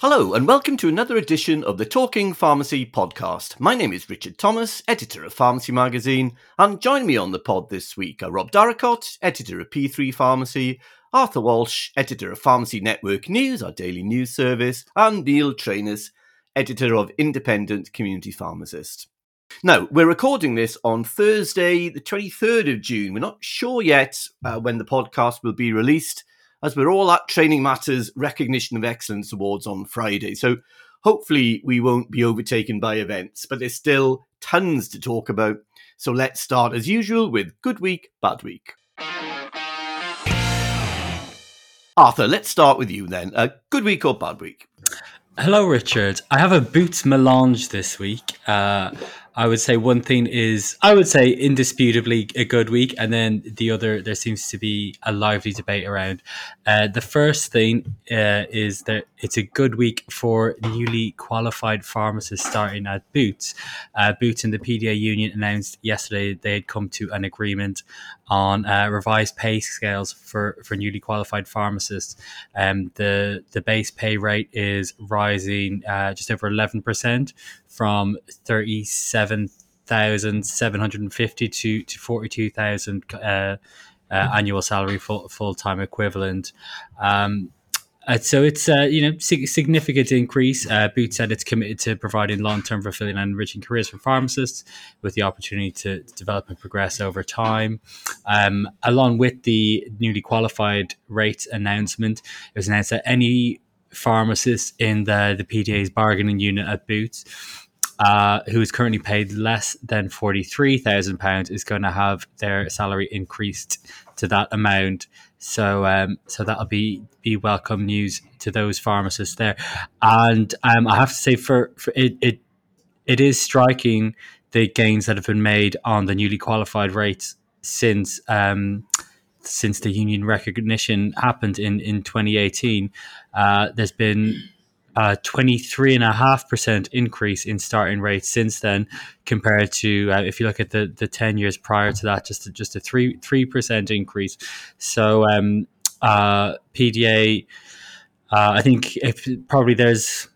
Hello, and welcome to another edition of the Talking Pharmacy podcast. My name is Richard Thomas, editor of Pharmacy Magazine, and join me on the pod this week are Rob Darracott, editor of P3 Pharmacy, Arthur Walsh, editor of Pharmacy Network News, our daily news service, and Neil Trainis, editor of Independent Community Pharmacist. Now, we're recording this on Thursday, the 23rd of June. We're not sure yet uh, when the podcast will be released, as we're all at Training Matters Recognition of Excellence Awards on Friday. So hopefully we won't be overtaken by events, but there's still tons to talk about. So let's start as usual with Good Week, Bad Week. Arthur, let's start with you then. Uh, good week or bad week? Hello, Richard. I have a boots melange this week. Uh, I would say one thing is, I would say indisputably a good week, and then the other, there seems to be a lively debate around. Uh, the first thing uh, is that it's a good week for newly qualified pharmacists starting at Boots. Uh, Boots and the PDA union announced yesterday they had come to an agreement on uh, revised pay scales for, for newly qualified pharmacists. Um, the the base pay rate is rising uh, just over eleven percent from thirty seven thousand seven hundred and fifty to to forty two thousand. Uh, uh, annual salary full full time equivalent. Um, uh, so it's uh, you know sig- significant increase. Uh, Boots said it's committed to providing long term fulfilling and enriching careers for pharmacists with the opportunity to, develop and progress over time. Um, along with the newly qualified rates announcement, it was announced that any pharmacist in the the PDA's bargaining unit at Boots uh, who is currently paid less than £43,000 is going to have their salary increased to that amount. So, um, so that'll be be welcome news to those pharmacists there. And um, I have to say, for, for it, it it is striking the gains that have been made on the newly qualified rates since um, since the union recognition happened in in 2018. Uh, there's been a 23.5% increase in starting rates since then, compared to uh, if you look at the, the 10 years prior to that, just a, just a 3, 3% increase. So, um, uh, PDA, uh, I think if probably there's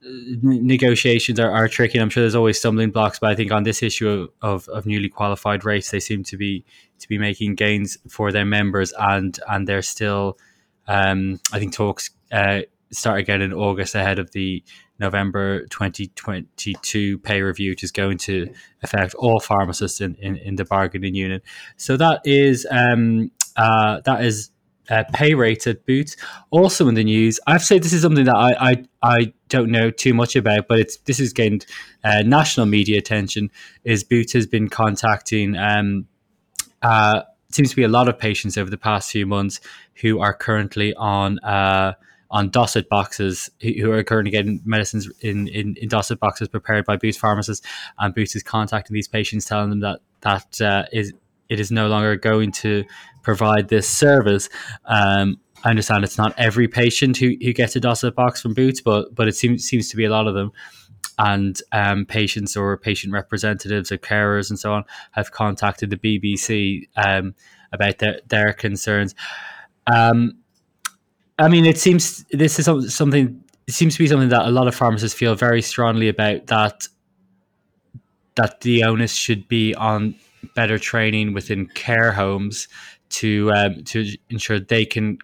negotiations are, are tricky. I'm sure there's always stumbling blocks, but I think on this issue of, of, of, newly qualified rates, they seem to be to be making gains for their members, and and they're still, um, I think talks uh, start again in August ahead of the November 2022 pay review, which is going to affect all pharmacists in, in, in the bargaining unit. So that is um, uh, that is uh, pay rates at Boots. Also in the news, I've said this is something that I, I, I don't know too much about, but it's this has gained uh, national media attention. Is Boots has been contacting. Um, uh, seems to be a lot of patients over the past few months who are currently on uh, on Dosette boxes who are currently getting medicines in, in, in Dosette boxes prepared by Boots pharmacists. And Boots is contacting these patients, telling them that that uh, is it is no longer going to provide this service. Um, I understand it's not every patient who, who gets a Dosette box from Boots, but but it seems seems to be a lot of them. And um, patients or patient representatives or carers and so on have contacted the BBC um, about their, their concerns. Um, I mean, it seems this is something. It seems to be something that a lot of pharmacists feel very strongly about that. That the onus should be on better training within care homes to um, to ensure they can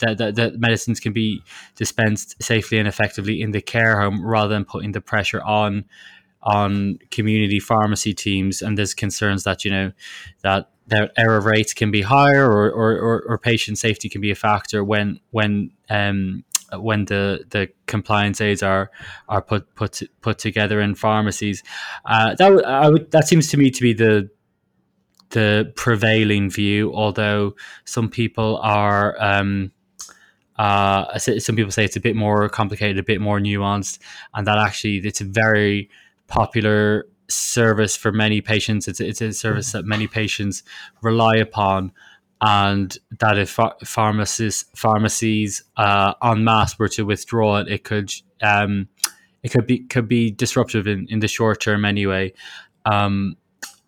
that, that, that medicines can be dispensed safely and effectively in the care home rather than putting the pressure on on community pharmacy teams and there's concerns that you know that their error rates can be higher or, or, or, or patient safety can be a factor when when um, when the, the compliance aids are are put put put together in pharmacies. Uh, that I would, that seems to me to be the the prevailing view. Although some people are. Um, uh, some people say it's a bit more complicated, a bit more nuanced, and that actually it's a very popular service for many patients. It's, it's a service that many patients rely upon, and that if pharmacies pharmacies uh, en masse were to withdraw it, it could um, it could be could be disruptive in, in the short term anyway. Um,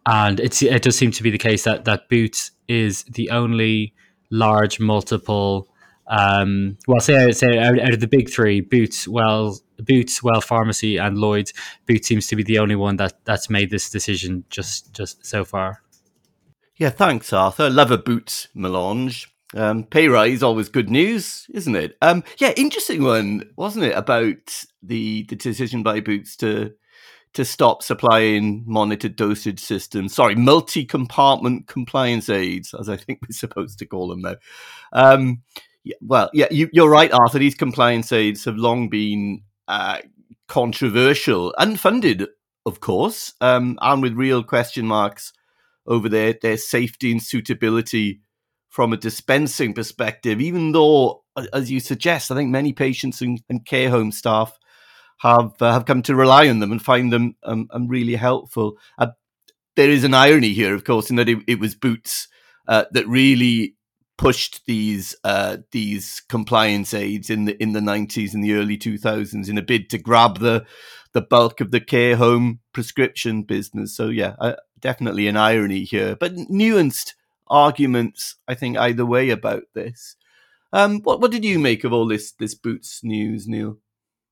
and it's it does seem to be the case that that Boots is the only large multiple Um, well, say, say out, out, of the big three, Boots, well, Boots, Well Pharmacy, and Lloyd's, Boots seems to be the only one that that's made this decision just just so far. Yeah, thanks, Arthur. Love a Boots melange. Um, pay rise always good news, isn't it? Um, yeah, interesting one, wasn't it? About the the decision by Boots to to stop supplying monitored dosage systems. Sorry, multi compartment compliance aids, as I think we're supposed to call them now. Um, well, yeah, you, are right, Arthur. These compliance aids have long been uh, controversial, unfunded, of course, um, and with real question marks over their, their safety and suitability from a dispensing perspective, even though, as you suggest, I think many patients and, and care home staff have uh, have come to rely on them and find them um, um, really helpful. Uh, there is an irony here, of course, in that it, it was Boots uh, that really pushed these uh, these compliance aids in the in the nineties and the early two thousands in a bid to grab the the bulk of the care home prescription business. So yeah, uh, definitely an irony here, but nuanced arguments I think either way about this. Um, what what did you make of all this this Boots news, Neil?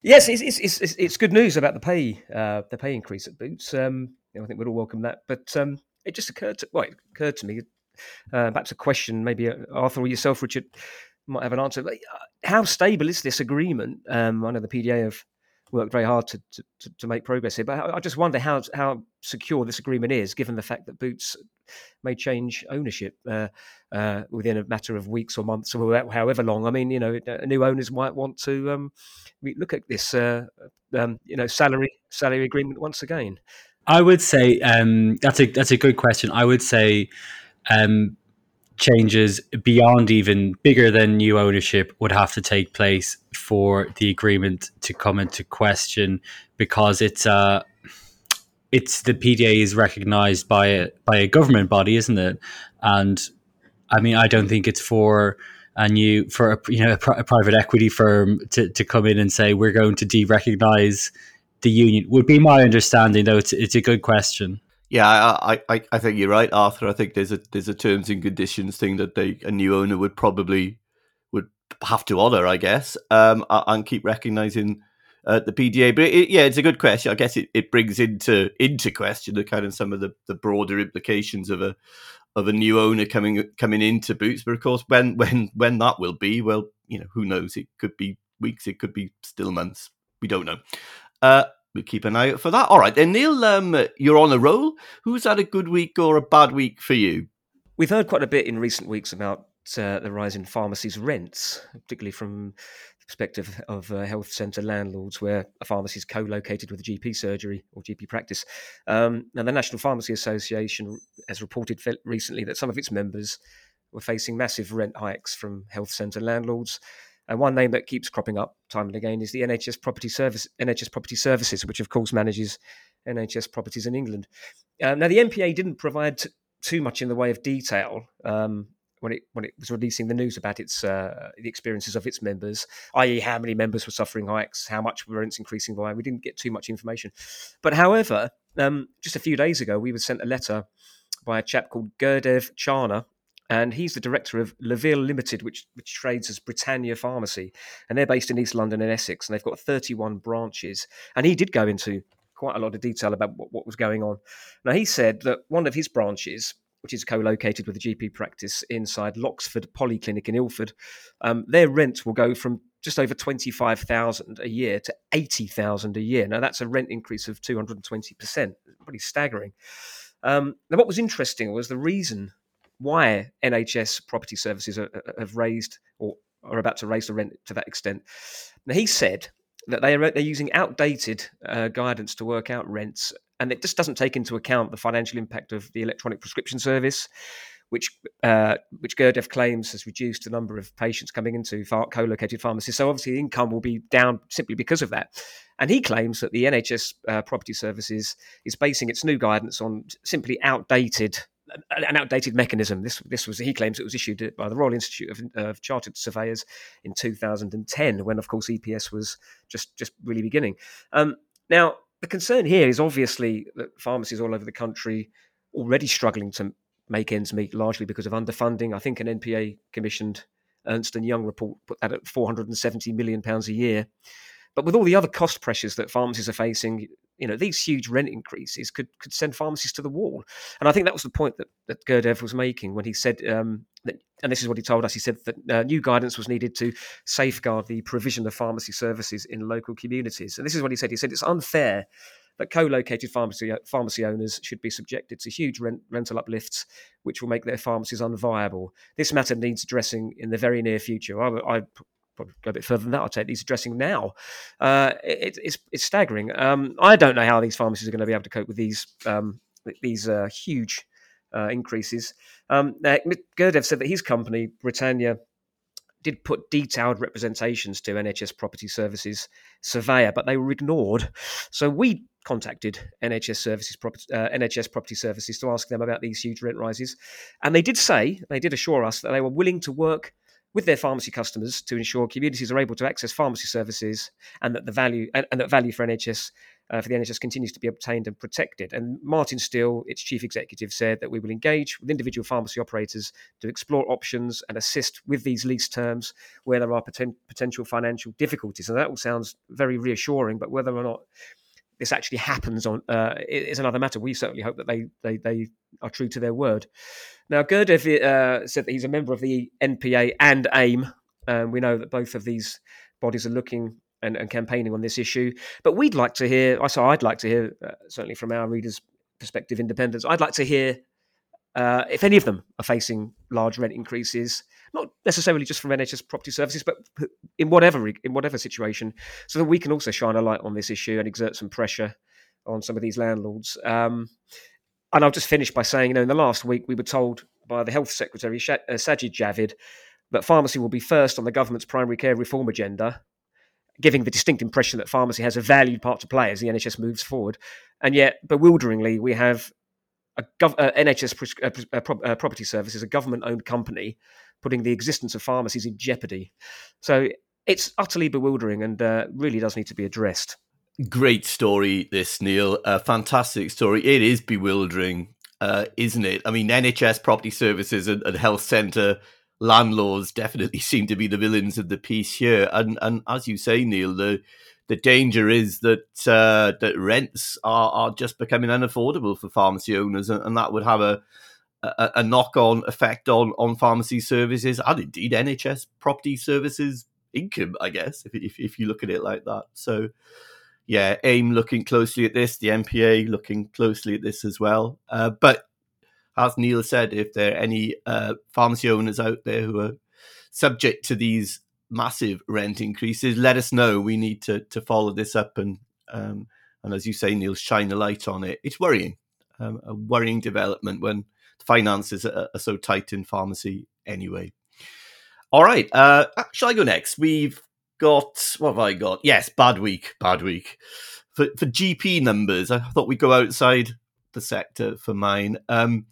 Yes, it's it's it's, it's good news about the pay uh, the pay increase at Boots. Um, you know, I think we'd all welcome that. But um, it just occurred to well, it occurred to me, uh, perhaps a question, maybe uh, Arthur or yourself, Richard, might have an answer. Uh, how stable is this agreement? Um, I know the PDA have worked very hard to, to, to make progress here, but I just wonder how how secure this agreement is, given the fact that Boots may change ownership uh, uh, within a matter of weeks or months or however long. I mean, you know, new owners might want to um, look at this, uh, um, you know, salary salary agreement once again. I would say um, that's a that's a good question. I would say um, changes beyond even bigger than new ownership would have to take place for the agreement to come into question because it's uh it's the PDA is recognized by a by a government body, isn't it? And I mean, I don't think it's for a new for a you know a, a private equity firm to, to come in and say we're going to de-recognize the union. Would be my understanding, though. It's it's a good question. Yeah, I, I, I think you're right, Arthur. I think there's a there's a terms and conditions thing that they a new owner would probably would have to honour, I guess, um, and keep recognising uh, the PDA. But it, yeah, it's a good question. I guess it, it brings into into question the kind of some of the, the broader implications of a of a new owner coming coming into Boots. But of course, when when when that will be, well, you know, who knows? It could be weeks, it could be still months. We don't know. Uh, we'll keep an eye out for that. All right, then Neil, um, you're on a roll. Who's had a good week or a bad week for you? We've heard quite a bit in recent weeks about uh, the rise in pharmacies' rents, particularly from the perspective of uh, health centre landlords where a pharmacy is co-located with a GP surgery or GP practice. Um, now, the National Pharmacy Association has reported recently that some of its members were facing massive rent hikes from health centre landlords. And one name that keeps cropping up time and again is the NHS Property Service, NHS Property Services, which of course manages NHS properties in England. Um, now, the NPA didn't provide t- too much in the way of detail um, when it when it was releasing the news about its uh, the experiences of its members, i.e., how many members were suffering hikes, how much were rents increasing by. We didn't get too much information, but however, um, just a few days ago, we were sent a letter by a chap called Gurdev Charna, and he's the director of Leville Limited, which which trades as Britannia Pharmacy, and they're based in East London and Essex, and they've got 31 branches. And he did go into quite a lot of detail about what, what was going on. Now he said that one of his branches which is co-located with a GP practice inside Loxford Polyclinic in Ilford, um, their rent will go from just over twenty five thousand a year to eighty thousand a year. Now that's a rent increase of two hundred and twenty percent. Pretty staggering. Um, now, what was interesting was the reason why NHS property services are, have raised or are about to raise the rent to that extent. Now he said that they are they're using outdated uh, guidance to work out rents and it just doesn't take into account the financial impact of the electronic prescription service, which uh, which Gurdev claims has reduced the number of patients coming into co-located pharmacies. So obviously, income will be down simply because of that. And he claims that the NHS uh, Property Services is basing its new guidance on simply outdated an outdated mechanism. This this was he claims it was issued by the Royal Institute of, of, Chartered Surveyors in 2010, when of course EPS was just just really beginning. Um, now the concern here is obviously that pharmacies all over the country already struggling to make ends meet, largely because of underfunding. I think an NPA commissioned Ernst and Young report put that at 470 million pounds a year. But with all the other cost pressures that pharmacies are facing, you know, these huge rent increases could could send pharmacies to the wall. And I think that was the point that, that Gurdev was making when he said um, that, and this is what he told us. He said that uh, new guidance was needed to safeguard the provision of pharmacy services in local communities. And this is what he said. He said it's unfair that co-located pharmacy pharmacy owners should be subjected to huge rent, rental uplifts, which will make their pharmacies unviable. This matter needs addressing in the very near future. I, I probably go a bit further than that. I'd say needs addressing now. Uh, it, it's it's staggering. Um, I don't know how these pharmacies are going to be able to cope with these um, these uh, huge uh, increases. Um, Gurdev said that his company Britannia did put detailed representations to NHS Property Services surveyor, but they were ignored. So we contacted NHS Services, uh, NHS Property Services to ask them about these huge rent rises, and they did say they did assure us that they were willing to work with their pharmacy customers to ensure communities are able to access pharmacy services and that the value and, and that value for NHS uh, for the NHS continues to be obtained and protected. And Martin Steele, its chief executive, said that we will engage with individual pharmacy operators to explore options and assist with these lease terms where there are poten- potential financial difficulties. And that all sounds very reassuring, but whether or not this actually happens on uh, is another matter. We certainly hope that they they, they are true to their word. Now, Gurdev uh, said that he's a member of the NPA and AIM. Um, we know that both of these bodies are looking and, and, campaigning on this issue. But we'd like to hear. I so I'd like to hear uh, certainly from our readers' perspective, independence. I'd like to hear uh, if any of them are facing large rent increases, not necessarily just from NHS property services, but in whatever in whatever situation, so that we can also shine a light on this issue and exert some pressure on some of these landlords. Um, and I'll just finish by saying, you know, in the last week we were told by the Health Secretary uh, Sajid Javid that pharmacy will be first on the government's primary care reform agenda, giving the distinct impression that pharmacy has a valued part to play as the NHS moves forward. And yet, bewilderingly, we have a gov- uh, NHS uh, pro- uh, Property Service is a government-owned company, putting the existence of pharmacies in jeopardy. So it's utterly bewildering and uh, really does need to be addressed. Great story, this Neil. A fantastic story. It is bewildering, uh, isn't it? I mean, NHS Property Services and, and health centre landlords definitely seem to be the villains of the piece here. And and as you say, Neil, the the danger is that uh, that rents are, are just becoming unaffordable for pharmacy owners, and, and that would have a a, a knock on effect on on pharmacy services and indeed NHS property services income, I guess, if, if, if you look at it like that. So, yeah, AIM looking closely at this, the NPA looking closely at this as well. Uh, but as Neil said, if there are any uh, pharmacy owners out there who are subject to these massive rent increases, let us know. We need to to follow this up and um, and as you say, Neil, shine a light on it. It's worrying, um, a worrying development when finances are, are, so tight in pharmacy anyway. All right, uh, shall I go next? We've got what have I got? Yes, bad week, bad week for for GP numbers. I thought we'd go outside the sector for mine. Um,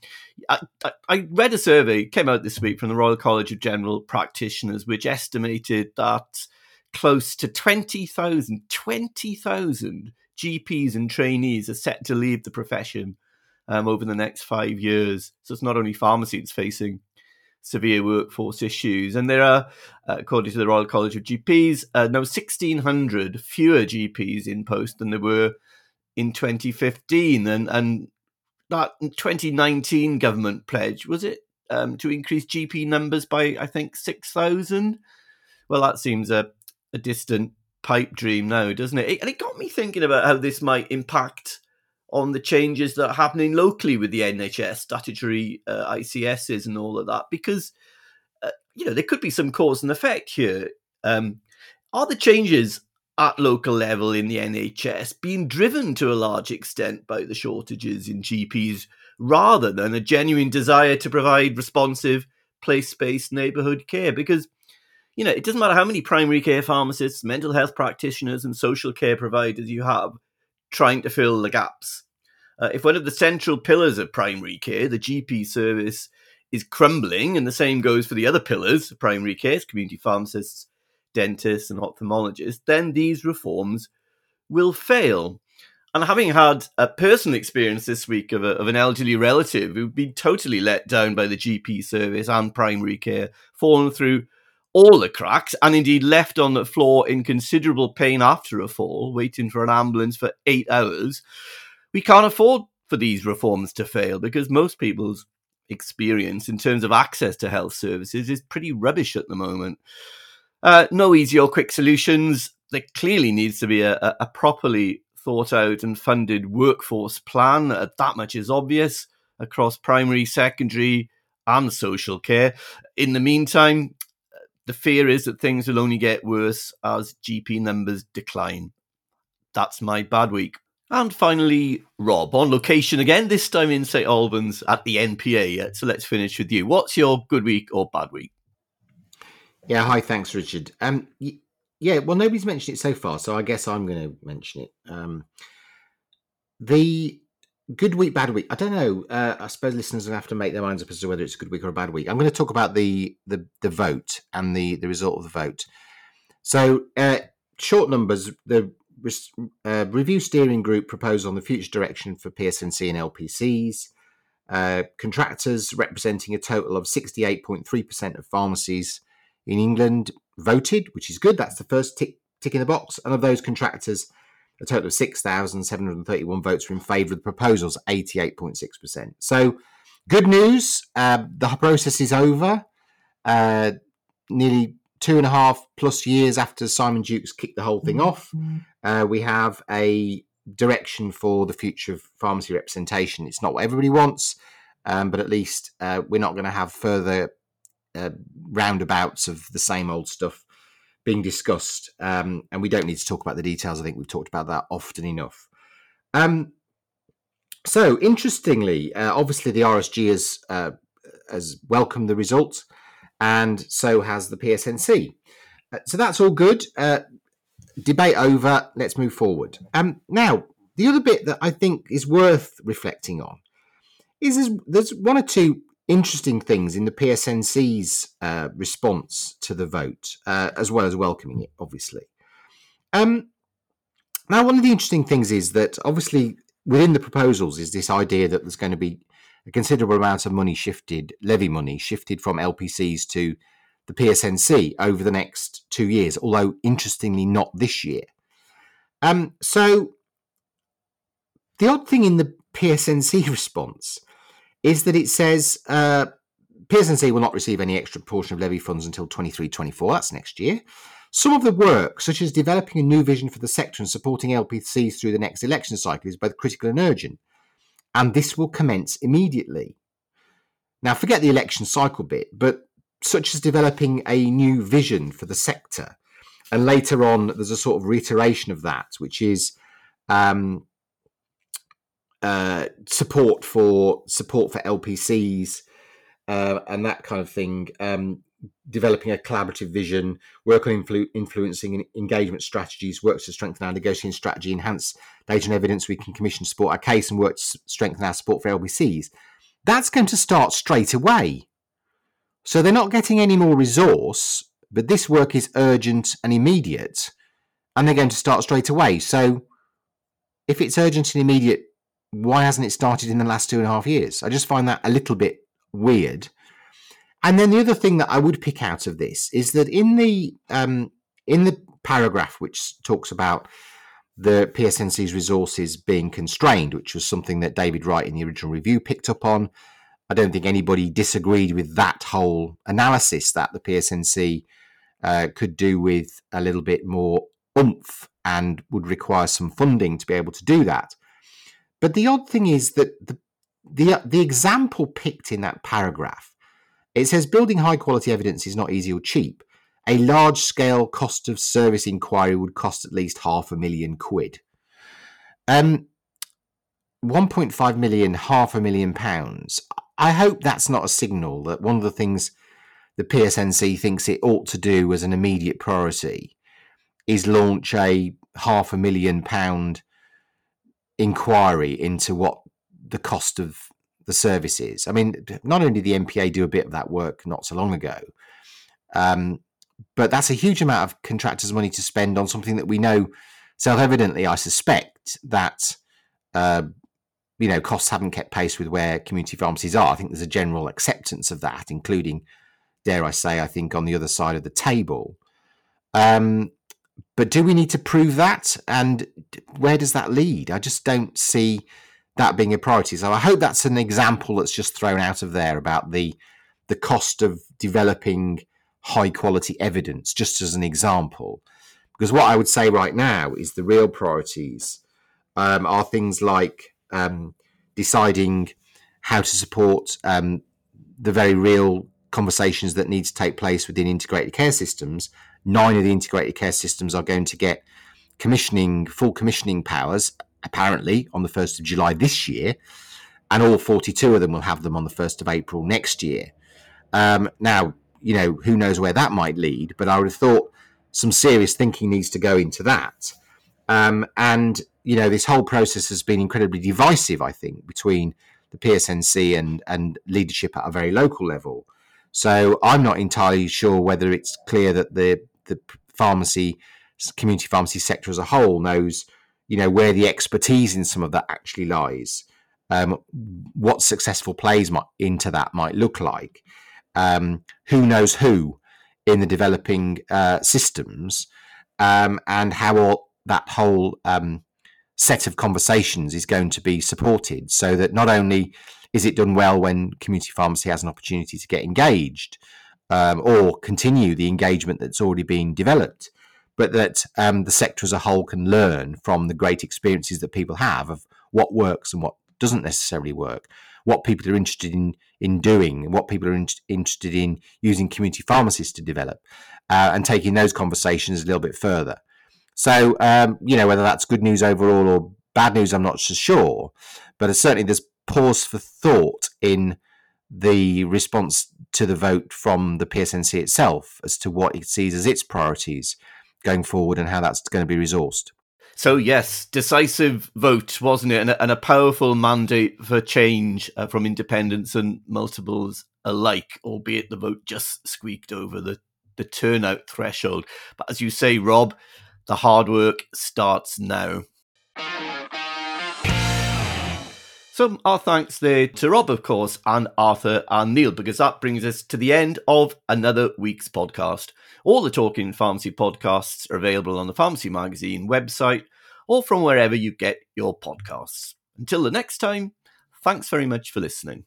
I, I, read a survey came out this week from the Royal College of General Practitioners, which estimated that close to 20,000 20,000 GPs and trainees are set to leave the profession um, over the next five years. So it's not only pharmacy that's facing severe workforce issues. And there are, uh, according to the Royal College of GPs, uh, now 1,600 fewer GPs in post than there were in 2015. And, and that 2019 government pledge was it um, to increase GP numbers by I think six thousand. Well, that seems a, a distant pipe dream now, doesn't it? And it got me thinking about how this might impact on the changes that are happening locally with the NHS statutory uh, ICSs and all of that, because uh, you know there could be some cause and effect here. Um, are the changes at local level in the NHS being driven to a large extent by the shortages in GPs rather than a genuine desire to provide responsive place based neighbourhood care. Because, you know, it doesn't matter how many primary care pharmacists, mental health practitioners, and social care providers you have trying to fill the gaps. Uh, if one of the central pillars of primary care, the GP service, is crumbling, and the same goes for the other pillars primary care, community pharmacists, dentists and ophthalmologists, then these reforms will fail. And having had a personal experience this week of, a, of an elderly relative who'd been totally let down by the GP service and primary care, fallen through all the cracks and indeed left on the floor in considerable pain after a fall, waiting for an ambulance for eight hours, we can't afford for these reforms to fail because most people's experience in terms of access to health services is pretty rubbish at the moment. Uh, no easy or quick solutions. There clearly needs to be a, a properly thought out and funded workforce plan. Uh, that much is obvious across primary, secondary, and social care. In the meantime, the fear is that things will only get worse as GP numbers decline. That's my bad week. And finally, Rob, on location again, this time in St Albans at the NPA. So let's finish with you. What's your good week or bad week? Yeah, hi, thanks, Richard. Um, yeah, well, nobody's mentioned it so far, so I guess I'm going to mention it. Um, the good week, bad week. I don't know. Uh, I suppose listeners will have to make their minds up as to whether it's a good week or a bad week. I'm going to talk about the the the vote and the the result of the vote. So, uh, short numbers. The uh, review steering group proposed on the future direction for PSNC and LPCs. Uh, contractors representing a total of 68.3% of pharmacies in England voted, which is good. That's the first tick, tick in the box. And of those contractors, a total of 6,731 votes were in favour of the proposals, 88.6%. So, good news. Uh, the process is over. Uh, nearly two and a half plus years after Simon Dukes kicked the whole thing off, uh, we have a direction for the future of pharmacy representation. It's not what everybody wants, um, but at least uh, we're not going to have further uh, roundabouts of the same old stuff being discussed. Um, and we don't need to talk about the details. I think we've talked about that often enough. Um, so, interestingly, uh, obviously the RSG has uh, has welcomed the result, and so has the PSNC. Uh, so that's all good. Uh, debate over. Let's move forward. Um, now, the other bit that I think is worth reflecting on is there's, there's one or two interesting things in the PSNC's uh, response to the vote, uh, as well as welcoming it, obviously. Um, now, one of the interesting things is that obviously within the proposals is this idea that there's going to be a considerable amount of money shifted, levy money shifted from LPCs to the PSNC over the next two years, although interestingly not this year. Um, so the odd thing in the PSNC response is that it says uh, PSNC will not receive any extra portion of levy funds until 23 24. That's next year. Some of the work, such as developing a new vision for the sector and supporting LPCs through the next election cycle, is both critical and urgent. And this will commence immediately. Now, forget the election cycle bit, but such as developing a new vision for the sector. And later on, there's a sort of reiteration of that, which is um, uh, support for support for LPCs uh, and that kind of thing. Um, developing a collaborative vision, work on influ- influencing engagement strategies, works to strengthen our negotiating strategy, enhance data and evidence we can commission support our case, and work to strengthen our support for LPCs. That's going to start straight away. So they're not getting any more resource, but this work is urgent and immediate, and they're going to start straight away. So if it's urgent and immediate why hasn't it started in the last two and a half years? I just find that a little bit weird. And then the other thing that I would pick out of this is that in the um, in the paragraph which talks about the PSNC's resources being constrained, which was something that David Wright in the original review picked up on. I don't think anybody disagreed with that whole analysis that the PSNC uh, could do with a little bit more oomph and would require some funding to be able to do that. But the odd thing is that the the the example picked in that paragraph, it says building high quality evidence is not easy or cheap. A large scale cost of service inquiry would cost at least half a million quid. Um, 1.5 million, half a million pounds. I hope that's not a signal that one of the things the PSNC thinks it ought to do as an immediate priority is launch a half a million pound inquiry into what the cost of the service is. I mean, not only the NPA do a bit of that work not so long ago, um, but that's a huge amount of contractors' money to spend on something that we know self-evidently. I suspect that uh, you know costs haven't kept pace with where community pharmacies are. I think there's a general acceptance of that, including dare I say, I think, on the other side of the table. Um, but do we need to prove that? And where does that lead? I just don't see that being a priority. So I hope that's an example that's just thrown out of there about the the cost of developing high quality evidence, just as an example. Because what I would say right now is the real priorities um, are things like um, deciding how to support um, the very real conversations that need to take place within integrated care systems. Nine of the integrated care systems are going to get commissioning, full commissioning powers, apparently, on the 1st of July this year. And all 42 of them will have them on the 1st of April next year. Um, now, you know, who knows where that might lead, but I would have thought some serious thinking needs to go into that. Um, and, you know, this whole process has been incredibly divisive, I think, between the PSNC and, and leadership at a very local level. So I'm not entirely sure whether it's clear that the the pharmacy community pharmacy sector as a whole knows, you know, where the expertise in some of that actually lies. Um, what successful plays might, into that might look like. Um, who knows who in the developing uh, systems, um, and how all, that whole um, set of conversations is going to be supported, so that not only is it done well when community pharmacy has an opportunity to get engaged um, or continue the engagement that's already been developed, but that um, the sector as a whole can learn from the great experiences that people have of what works and what doesn't necessarily work, what people are interested in in doing, what people are in, interested in using community pharmacists to develop, uh, and taking those conversations a little bit further. So, um, you know, whether that's good news overall or bad news, I'm not so sure. But certainly there's pause for thought in the response to the vote from the PSNC itself as to what it sees as its priorities going forward and how that's going to be resourced. So, yes, decisive vote, wasn't it? And a, and a powerful mandate for change uh, from independents and multiples alike, albeit the vote just squeaked over the, the turnout threshold. But as you say, Rob, the hard work starts now. So our thanks there to Rob, of course, and Arthur and Neil, because that brings us to the end of another week's podcast. All the Talking Pharmacy podcasts are available on the Pharmacy Magazine website or from wherever you get your podcasts. Until the next time, thanks very much for listening.